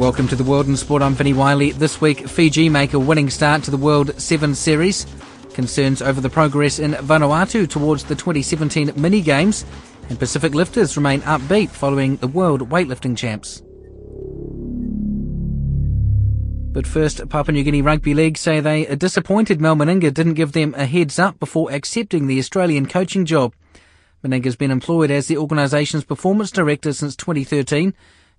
Welcome to the World in Sport. I'm Vinnie Wylie. This week, Fiji make a winning start to the World 7 Series. Concerns over the progress in Vanuatu towards the 2017 mini games, and Pacific lifters remain upbeat following the World Weightlifting Champs. But first, Papua New Guinea Rugby League say they are disappointed Mal Meninga didn't give them a heads up before accepting the Australian coaching job. Meninga's been employed as the organisation's performance director since 2013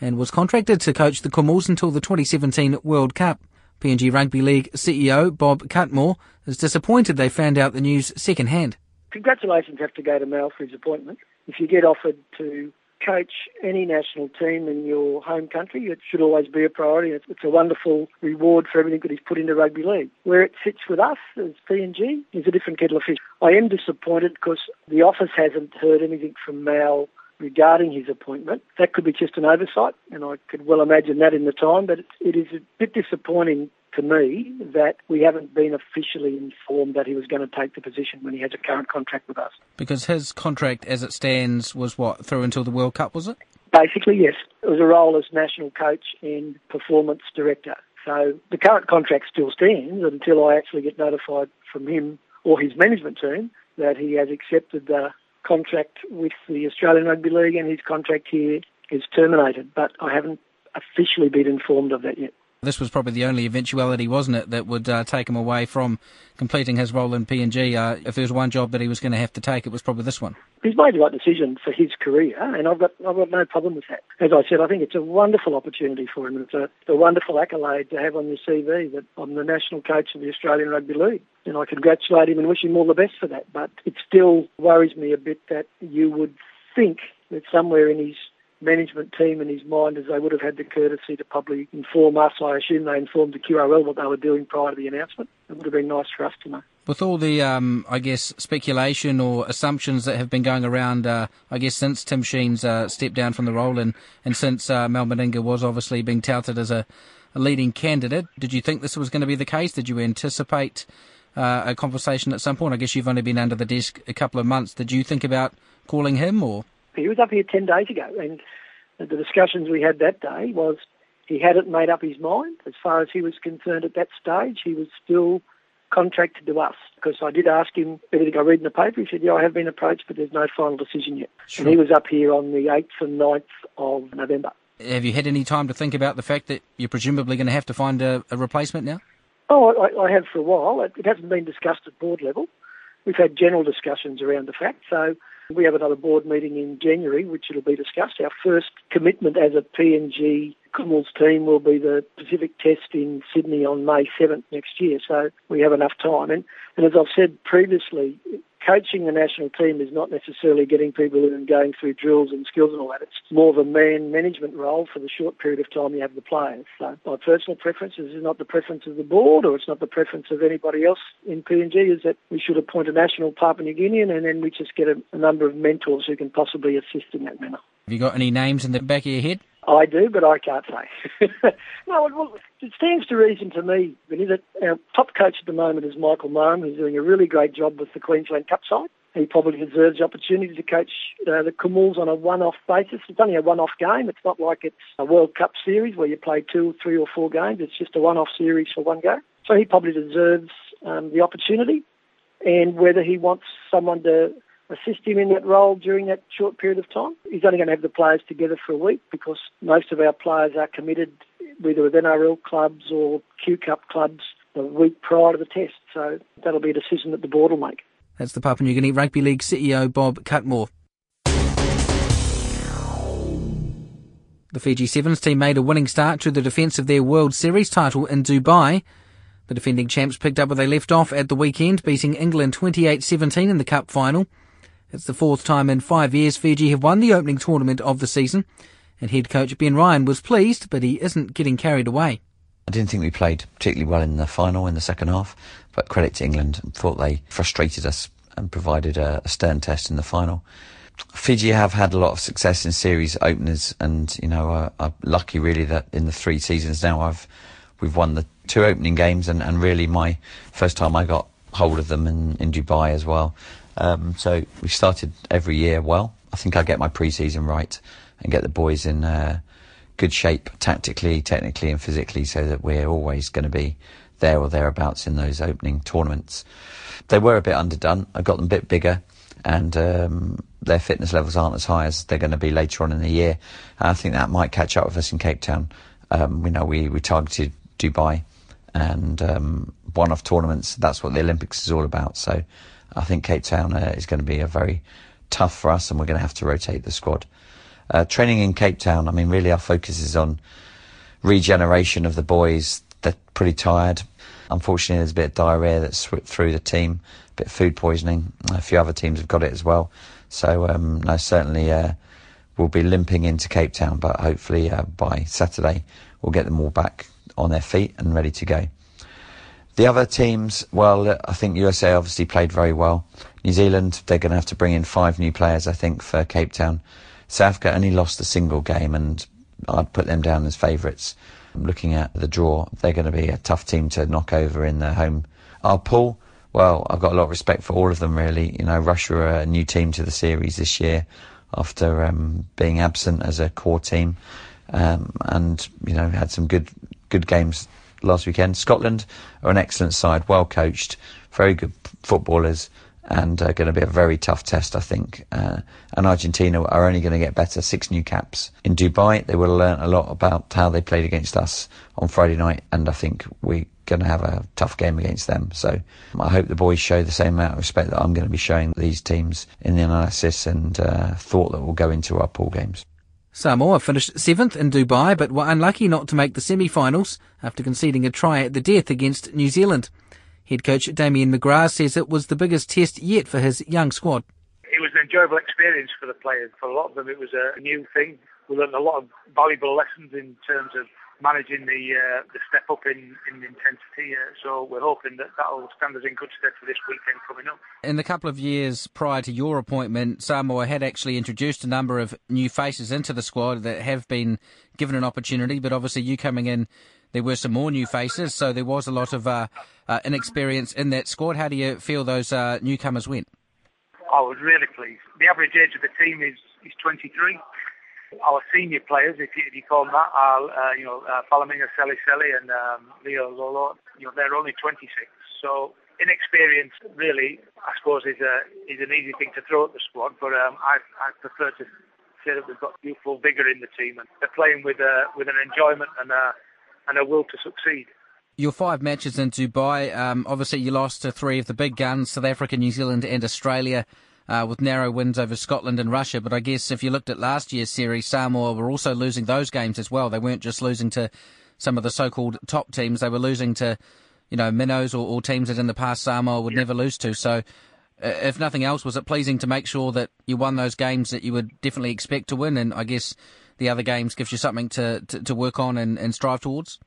and was contracted to coach the Kumuls until the 2017 World Cup. PNG Rugby League CEO Bob Cutmore is disappointed they found out the news second-hand. Congratulations have to go to Mal for his appointment. If you get offered to coach any national team in your home country, it should always be a priority. It's, a wonderful reward for everything that he's put into rugby league. Where it sits with us as PNG is a different kettle of fish. I am disappointed because the office hasn't heard anything from Mal regarding his appointment. That could be just an oversight, and I could well imagine that in the time, but it is a bit disappointing to me that we haven't been officially informed that he was going to take the position when he has a current contract with us. Because his contract as it stands was what, through until the World Cup, was it? Basically, yes. It was a role as national coach and performance director. So the current contract still stands until I actually get notified from him or his management team that he has accepted the contract with the Australian Rugby League and his contract here is terminated. But I haven't officially been informed of that yet. This was probably the only eventuality, wasn't it, that would uh, take him away from completing his role in PNG. Uh, if there was one job that he was going to have to take, it was probably this one. He's made the right decision for his career, and I've got I've got no problem with that. As I said, I think it's a wonderful opportunity for him. It's a, a wonderful accolade to have on your CV that I'm the national coach of the Australian Rugby League, and I congratulate him and wish him all the best for that. But it still worries me a bit that you would think that somewhere in his management team in his mind as they would have had the courtesy to publicly inform us. I assume they informed the QRL what they were doing prior to the announcement. It would have been nice for us to know. With all the, um, I guess, speculation or assumptions that have been going around, uh, I guess, since Tim Sheens uh, stepped down from the role and, and since uh, Mal Meninga was obviously being touted as a, a leading candidate, did you think this was going to be the case? Did you anticipate uh, a conversation at some point? I guess you've only been under the desk a couple of months. Did you think about calling him or? He was up here 10 days ago, and the discussions we had that day was he hadn't made up his mind. As far as he was concerned at that stage, he was still contracted to us because I did ask him everything I read in the paper. He said, Yeah, I have been approached, but there's no final decision yet. Sure. And he was up here on the 8th and 9th of November. Have you had any time to think about the fact that you're presumably going to have to find a, a replacement now? Oh, I, I, have for a while. It, it hasn't been discussed at board level. We've had general discussions around the fact. So we have another board meeting in January, which it'll be discussed. Our first commitment as a PNG Commonwealth team will be the Pacific Test in Sydney on May 7th next year, so we have enough time. And, and as I've said previously, coaching the national team is not necessarily getting people in and going through drills and skills and all that. It's more of a man management role for the short period of time you have the players. So my personal preference is not the preference of the board or it's not the preference of anybody else in PNG is that we should appoint a national Papua New Guinean and then we just get a, a number of mentors who can possibly assist in that manner. Have you got any names in the back of your head? I do, but I can't say. no, well, it stands to reason to me, Vinnie, that our top coach at the moment is Michael Marum, who's doing a really great job with the Queensland Cup side. He probably deserves the opportunity to coach uh, the Kumuls on a one-off basis. It's only a one-off game. It's not like it's a World Cup series where you play two, three, or four games. It's just a one-off series for one go. So he probably deserves um, the opportunity. And whether he wants someone to assist him in that role during that short period of time. He's only going to have the players together for a week because most of our players are committed either with NRL clubs or Q Cup clubs the week prior to the test. So that'll be a decision that the board will make. That's the Papua New Guinea Rugby League CEO Bob Cutmore. The Fiji Sevens team made a winning start to the defence of their World Series title in Dubai. The defending champs picked up where they left off at the weekend, beating England 28-17 in the cup final. It's the fourth time in five years Fiji have won the opening tournament of the season, and head coach Ben Ryan was pleased, but he isn't getting carried away. I didn't think we played particularly well in the final in the second half, but credit to England. I Thought they frustrated us and provided a, a stern test in the final. Fiji have had a lot of success in series openers, and you know, uh, I'm lucky really that in the three seasons now I've we've won the two opening games, and, and really my first time I got hold of them in, in Dubai as well. Um, so we started every year well. I think I get my pre-season right and get the boys in uh, good shape tactically, technically, and physically, so that we're always going to be there or thereabouts in those opening tournaments. They were a bit underdone. I got them a bit bigger, and um, their fitness levels aren't as high as they're going to be later on in the year. And I think that might catch up with us in Cape Town. Um, we know we, we targeted Dubai and um, one-off tournaments. That's what the Olympics is all about. So I think Cape Town uh, is going to be a very tough for us, and we're going to have to rotate the squad. Uh, training in Cape Town, I mean, really our focus is on regeneration of the boys. They're pretty tired. Unfortunately, there's a bit of diarrhea that's swept through the team, a bit of food poisoning. A few other teams have got it as well. So, um, no, certainly uh, we'll be limping into Cape Town, but hopefully uh, by Saturday we'll get them all back on their feet and ready to go. The other teams, well, I think USA obviously played very well. New Zealand, they're going to have to bring in five new players, I think, for Cape Town. South Africa only lost a single game, and I'd put them down as favourites. Looking at the draw, they're going to be a tough team to knock over in their home. Our pool, well, I've got a lot of respect for all of them, really. You know, Russia are a new team to the series this year after um, being absent as a core team, um, and you know had some good good games last weekend. Scotland are an excellent side, well coached, very good footballers and uh, going to be a very tough test, I think. Uh, and Argentina are only going to get better. Six new caps in Dubai. They will learn a lot about how they played against us on Friday night, and I think we're going to have a tough game against them. So I hope the boys show the same amount of respect that I'm going to be showing these teams in the analysis and uh, thought that will go into our pool games. Samoa finished seventh in Dubai, but were unlucky not to make the semi-finals after conceding a try at the death against New Zealand. Head coach Damien McGrath says it was the biggest test yet for his young squad. It was an enjoyable experience for the players. For a lot of them, it was a new thing. We learned a lot of valuable lessons in terms of managing the uh, the step up in, in intensity. Uh, so we're hoping that that will stand us in good stead for this weekend coming up. In the couple of years prior to your appointment, Samoa had actually introduced a number of new faces into the squad that have been given an opportunity, but obviously you coming in there were some more new faces, so there was a lot of uh, uh, inexperience in that squad. How do you feel those uh, newcomers went? I was really pleased. The average age of the team is, is 23. Our senior players, if you, if you call them that, are, uh, you know, uh, Falemiga Selesele and um, Leo Lolo, you know, they're only 26. So inexperience really, I suppose, is a is an easy thing to throw at the squad. But um, I I prefer to say that we've got youthful vigour in the team and they're playing with a with an enjoyment and a and a will to succeed. Your five matches in Dubai, um, obviously you lost to three of the big guns, South Africa, New Zealand and Australia, uh, with narrow wins over Scotland and Russia. But I guess if you looked at last year's series, Samoa were also losing those games as well. They weren't just losing to some of the so-called top teams, they were losing to, you know, minnows or, or teams that in the past Samoa would yeah. never lose to. So uh, if nothing else, was it pleasing to make sure that you won those games that you would definitely expect to win? And I guess the other games gives you something to, to, to work on and, and strive towards?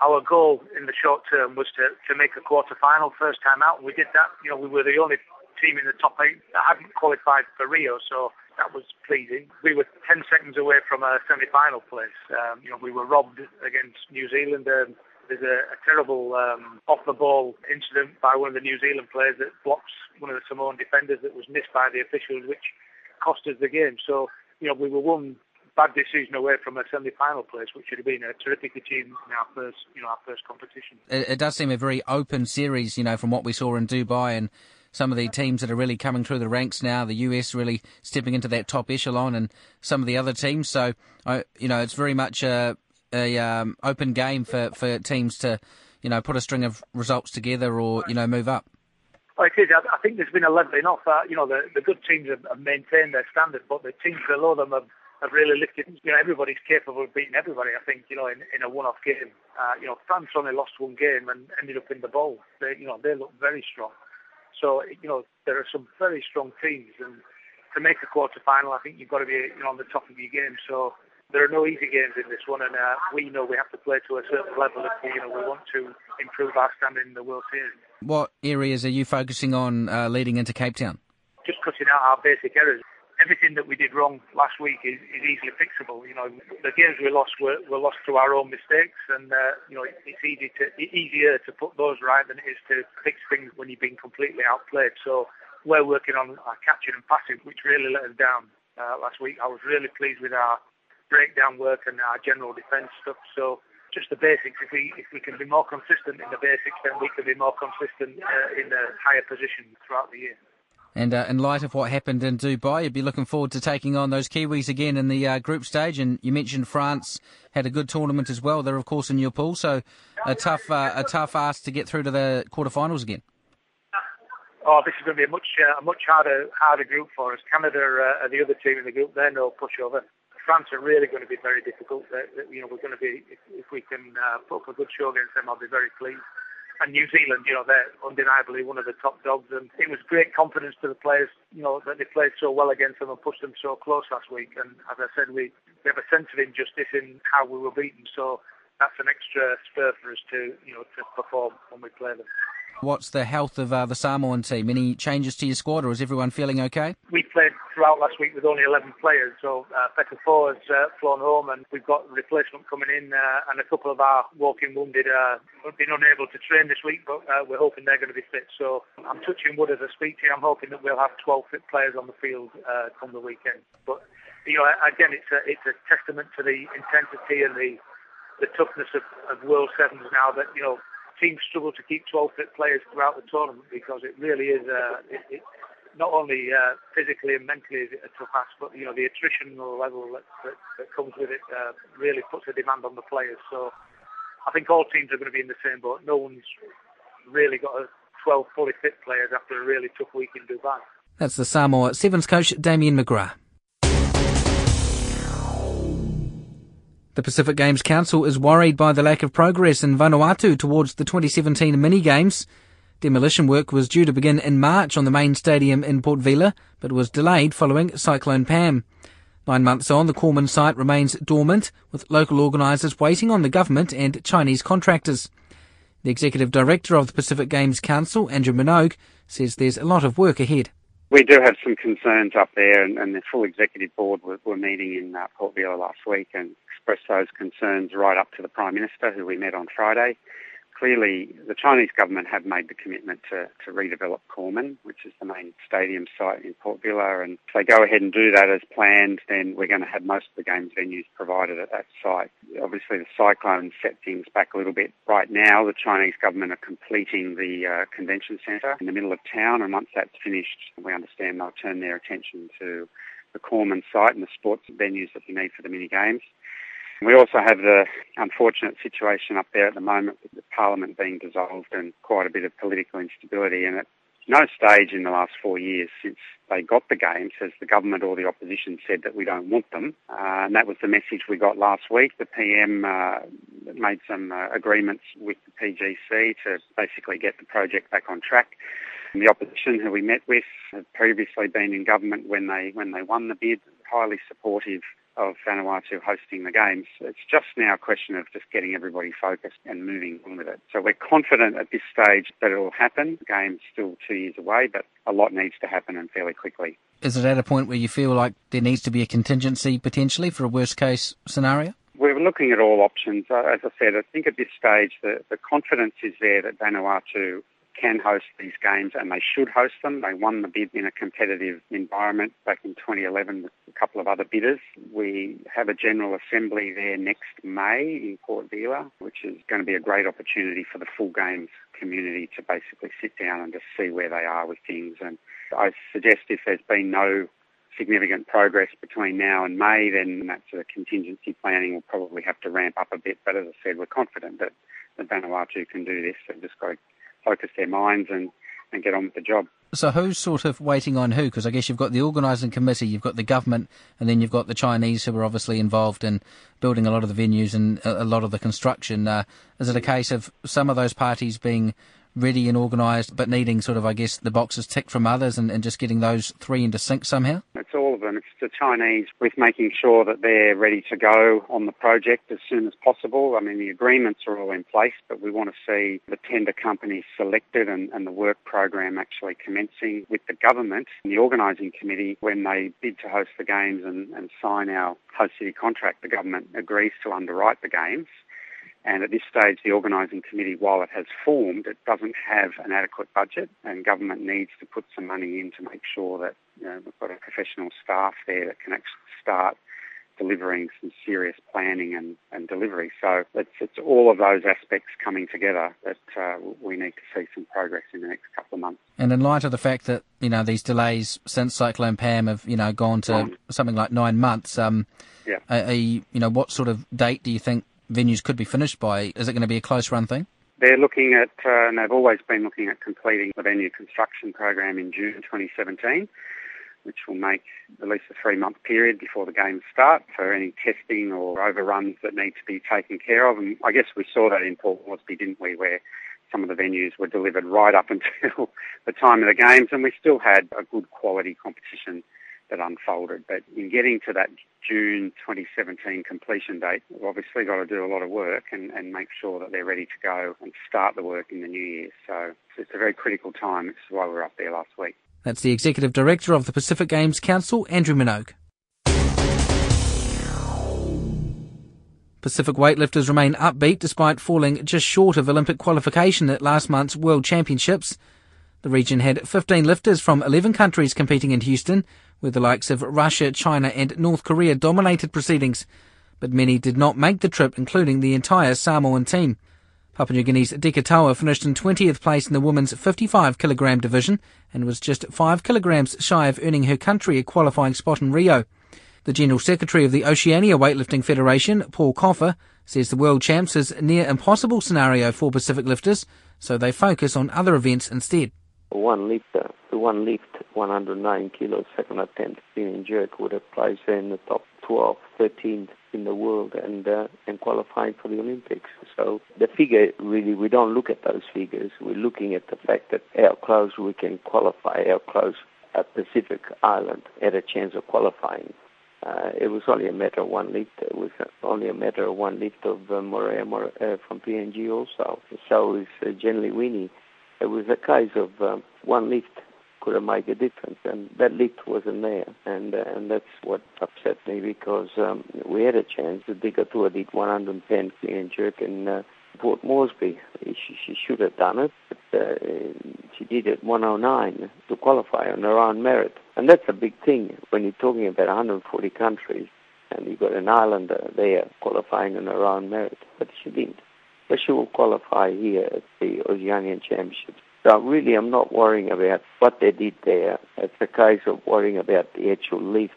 Our goal in the short term was to, to make a quarter final first time out. We did that. You know, we were the only team in the top eight that hadn't qualified for Rio, so that was pleasing. We were 10 seconds away from a semi-final place. Um, you know, we were robbed against New Zealand. Um, there's a, a terrible um, off-the-ball incident by one of the New Zealand players that blocks one of the Samoan defenders that was missed by the officials, which cost us the game. So, you know, we were one bad decision away from a semi-final place, which would have been a terrific achievement in our first, you know, our first competition. It, it, does seem a very open series, you know, from what we saw in Dubai and some of the teams that are really coming through the ranks now. The US really stepping into that top echelon, and some of the other teams. So, you know, it's very much a, a um, open game for, for teams to, you know, put a string of results together or you know move up. Well, it is. I think there's been a levelling off. Uh, you know, the, the good teams have, have maintained their standard, but the teams below them have have really lifted. You know, everybody's capable of beating everybody. I think you know in, in a one-off game. Uh, you know, France only lost one game and ended up in the bowl. They, you know, they look very strong. So you know, there are some very strong teams, and to make a quarter final, I think you've got to be you know on the top of your game. So there are no easy games in this one, and uh, we know we have to play to a certain level if we, you know we want to improve our standing in the World Series. What areas are you focusing on uh, leading into Cape Town? Just cutting out our basic errors. Everything that we did wrong last week is, is easily fixable. You know, the games we lost were, were lost through our own mistakes, and uh, you know it's easy to easier to put those right than it is to fix things when you've been completely outplayed. So we're working on our catching and passing, which really let us down uh, last week. I was really pleased with our breakdown work and our general defence stuff. So just the basics. If we if we can be more consistent in the basics, then we can be more consistent uh, in the higher positions throughout the year. And uh, in light of what happened in Dubai, you'd be looking forward to taking on those Kiwis again in the uh, group stage. And you mentioned France had a good tournament as well. They're of course in your pool, so a tough uh, a tough ask to get through to the quarterfinals again. Oh, this is going to be a much uh, a much harder harder group for us. Canada uh, are the other team in the group. They're no pushover. France are really going to be very difficult. They're, you know, we're going to be if, if we can uh, put up a good show against them, I'll be very pleased. And New Zealand, you know, they're undeniably one of the top dogs, and it was great confidence to the players, you know, that they played so well against them and pushed them so close last week. And as I said, we, we have a sense of injustice in how we were beaten, so that's an extra spur for us to, you know, to perform when we play them. What's the health of uh, the Samoan team? Any changes to your squad, or is everyone feeling okay? We played throughout last week with only 11 players, so uh, Fekufo has uh, flown home, and we've got replacement coming in, uh, and a couple of our walking wounded uh, have been unable to train this week, but uh, we're hoping they're going to be fit. So I'm touching wood as I speak to you. I'm hoping that we'll have 12 fit players on the field uh, come the weekend. But you know, again, it's a it's a testament to the intensity and the the toughness of, of World Sevens now that you know teams struggle to keep 12 fit players throughout the tournament because it really is uh, it, it, not only uh, physically and mentally is it a tough ask, but you know the attritional level that, that, that comes with it uh, really puts a demand on the players. So I think all teams are going to be in the same boat. No one's really got a 12 fully fit players after a really tough week in Dubai. That's the Samoa Sevens coach Damien McGrath. The Pacific Games Council is worried by the lack of progress in Vanuatu towards the 2017 mini games. Demolition work was due to begin in March on the main stadium in Port Vila, but was delayed following Cyclone Pam. Nine months on, the Korman site remains dormant, with local organisers waiting on the government and Chinese contractors. The executive director of the Pacific Games Council, Andrew Minogue, says there's a lot of work ahead. We do have some concerns up there, and, and the full executive board were, were meeting in uh, Port Vila last week and expressed those concerns right up to the Prime Minister, who we met on Friday. Clearly, the Chinese government have made the commitment to, to redevelop Korman, which is the main stadium site in Port Vila, and if they go ahead and do that as planned, then we're going to have most of the games venues provided at that site. Obviously, the cyclone set things back a little bit. Right now, the Chinese government are completing the uh, convention centre in the middle of town, and once that's finished, we understand they'll turn their attention to the Korman site and the sports venues that we need for the mini games. We also have the unfortunate situation up there at the moment with the parliament being dissolved and quite a bit of political instability. And at no stage in the last four years since they got the games has the government or the opposition said that we don't want them. Uh, and that was the message we got last week. The PM uh, made some uh, agreements with the PGC to basically get the project back on track. And the opposition who we met with had previously been in government when they when they won the bid, highly supportive of Vanuatu hosting the games. It's just now a question of just getting everybody focused and moving on with it. So we're confident at this stage that it will happen. The game's still two years away, but a lot needs to happen and fairly quickly. Is it at a point where you feel like there needs to be a contingency potentially for a worst case scenario? We're looking at all options. Uh, as I said, I think at this stage the, the confidence is there that Vanuatu can host these games and they should host them. They won the bid in a competitive environment back in 2011 with a couple of other bidders. We have a General Assembly there next May in Port Vila, which is going to be a great opportunity for the full games community to basically sit down and just see where they are with things. And I suggest if there's been no significant progress between now and May, then that sort of contingency planning will probably have to ramp up a bit. But as I said, we're confident that, that Vanuatu can do this. They've just got to focus their minds and, and get on with the job. So who's sort of waiting on who? Because I guess you've got the organising committee, you've got the government, and then you've got the Chinese who are obviously involved in building a lot of the venues and a lot of the construction. Uh, is it a case of some of those parties being ready and organised, but needing sort of, I guess, the boxes ticked from others and, and just getting those three into sync somehow? It's all of them. It's the Chinese with making sure that they're ready to go on the project as soon as possible. I mean, the agreements are all in place, but we want to see the tender companies selected and, and the work program actually commencing with the government and the organising committee when they bid to host the games and, and sign our host city contract. The government agrees to underwrite the games and at this stage, the organising committee, while it has formed, it doesn't have an adequate budget, and government needs to put some money in to make sure that you know, we've got a professional staff there that can actually start delivering some serious planning and, and delivery. So it's, it's all of those aspects coming together that uh, we need to see some progress in the next couple of months. And in light of the fact that you know these delays since Cyclone Pam have you know gone to um, something like nine months, um, yeah. You, you know what sort of date do you think venues could be finished by? Is it going to be a close run thing? They're looking at, uh, and they've always been looking at completing the venue construction program in June 2017, which will make at least a three month period before the games start for any testing or overruns that need to be taken care of. And I guess we saw that in Port Moresby, didn't we, where some of the venues were delivered right up until the time of the games, and we still had a good quality competition that unfolded. But in getting to that June 2017 completion date, we've obviously got to do a lot of work and, and make sure that they're ready to go and start the work in the new year. So it's a very critical time. This is why we were up there last week. That's the Executive Director of the Pacific Games Council, Andrew Minogue. Pacific weightlifters remain upbeat despite falling just short of Olympic qualification at last month's World Championships. The region had 15 lifters from 11 countries competing in Houston, where the likes of Russia, China, and North Korea dominated proceedings. But many did not make the trip, including the entire Samoan team. Papua New Guinea's Dika Toua finished in 20th place in the women's 55 kilogram division and was just 5 kilograms shy of earning her country a qualifying spot in Rio. The General Secretary of the Oceania Weightlifting Federation, Paul Coffa, says the World Champs is a near impossible scenario for Pacific lifters, so they focus on other events instead one lifter, the one lift 109 kilos, second attempt spinning jerk would have placed in the top 12, 13th in the world and uh, and qualifying for the Olympics. So the figure really we don't look at those figures. We're looking at the fact that how close we can qualify, how close a Pacific island had a chance of qualifying. Uh, it was only a matter of one lift. It was only a matter of one lift of uh, Morea, uh, from PNG also. So it's uh, generally winning it was a case of um, one lift could have made a difference, and that lift wasn't there, and uh, and that's what upset me because um, we had a chance. The Dika Toua did 110 clean jerk in uh, Port Moresby. She, she should have done it, but uh, she did it 109 to qualify on her own merit, and that's a big thing when you're talking about 140 countries and you've got an islander there qualifying on her own merit, but she didn't but she will qualify here at the Oceanian Championships. So really, I'm not worrying about what they did there. It's a case of worrying about the actual lift,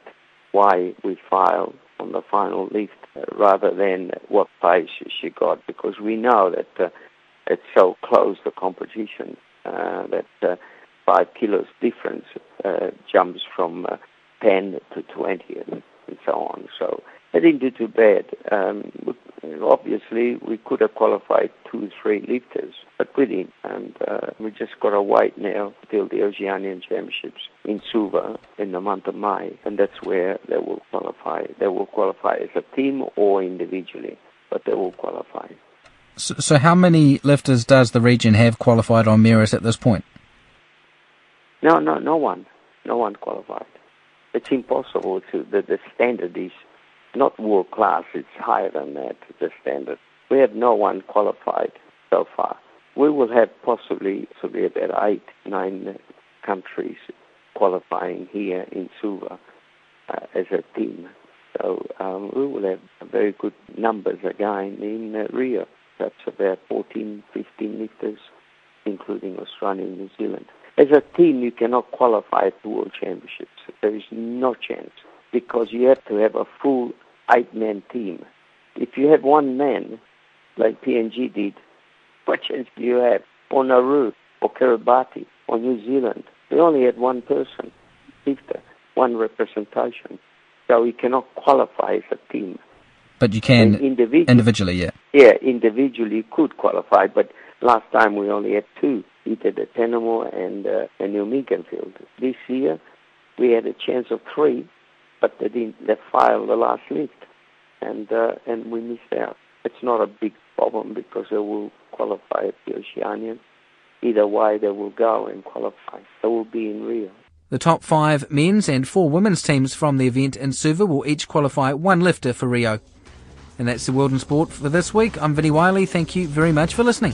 why we filed on the final lift, uh, rather than what pace she got, because we know that uh, it's so close the competition uh, that uh, five kilos difference uh, jumps from uh, 10 to 20 and so on. So I didn't do too bad. Um, obviously, we could have qualified two, three lifters, but we didn't. And uh, we just got to wait now till the Oceanian Championships in Suva in the month of May, and that's where they will qualify. They will qualify as a team or individually, but they will qualify. So, so how many lifters does the region have qualified on merit at this point? No, no, no one. No one qualified. It's impossible to. The, the standard is not world class, it's higher than that, the standard. We have no one qualified so far. We will have possibly, possibly about eight, nine countries qualifying here in Suva uh, as a team. So um, we will have very good numbers again in uh, Rio. That's about 14, 15 lifters, including Australia and New Zealand. As a team, you cannot qualify to World Championships. There is no chance because you have to have a full eight-man team. If you have one man, like PNG did, what chance do you have? Or Nauru, or Kiribati, or New Zealand, we only had one person, lifter, one representation. So we cannot qualify as a team. But you can individually, individually, yeah. Yeah, individually you could qualify, but last time we only had two, either the Tenamo and uh, the New Minkenfield. This year we had a chance of three, but they didn't. They filed the last lift, and uh, and we missed out. It's not a big problem because they will qualify at the Oceanian. Either way, they will go and qualify. They will be in Rio. The top five men's and four women's teams from the event in Suva will each qualify one lifter for Rio. And that's the World in Sport for this week. I'm Vinnie Wylie. Thank you very much for listening.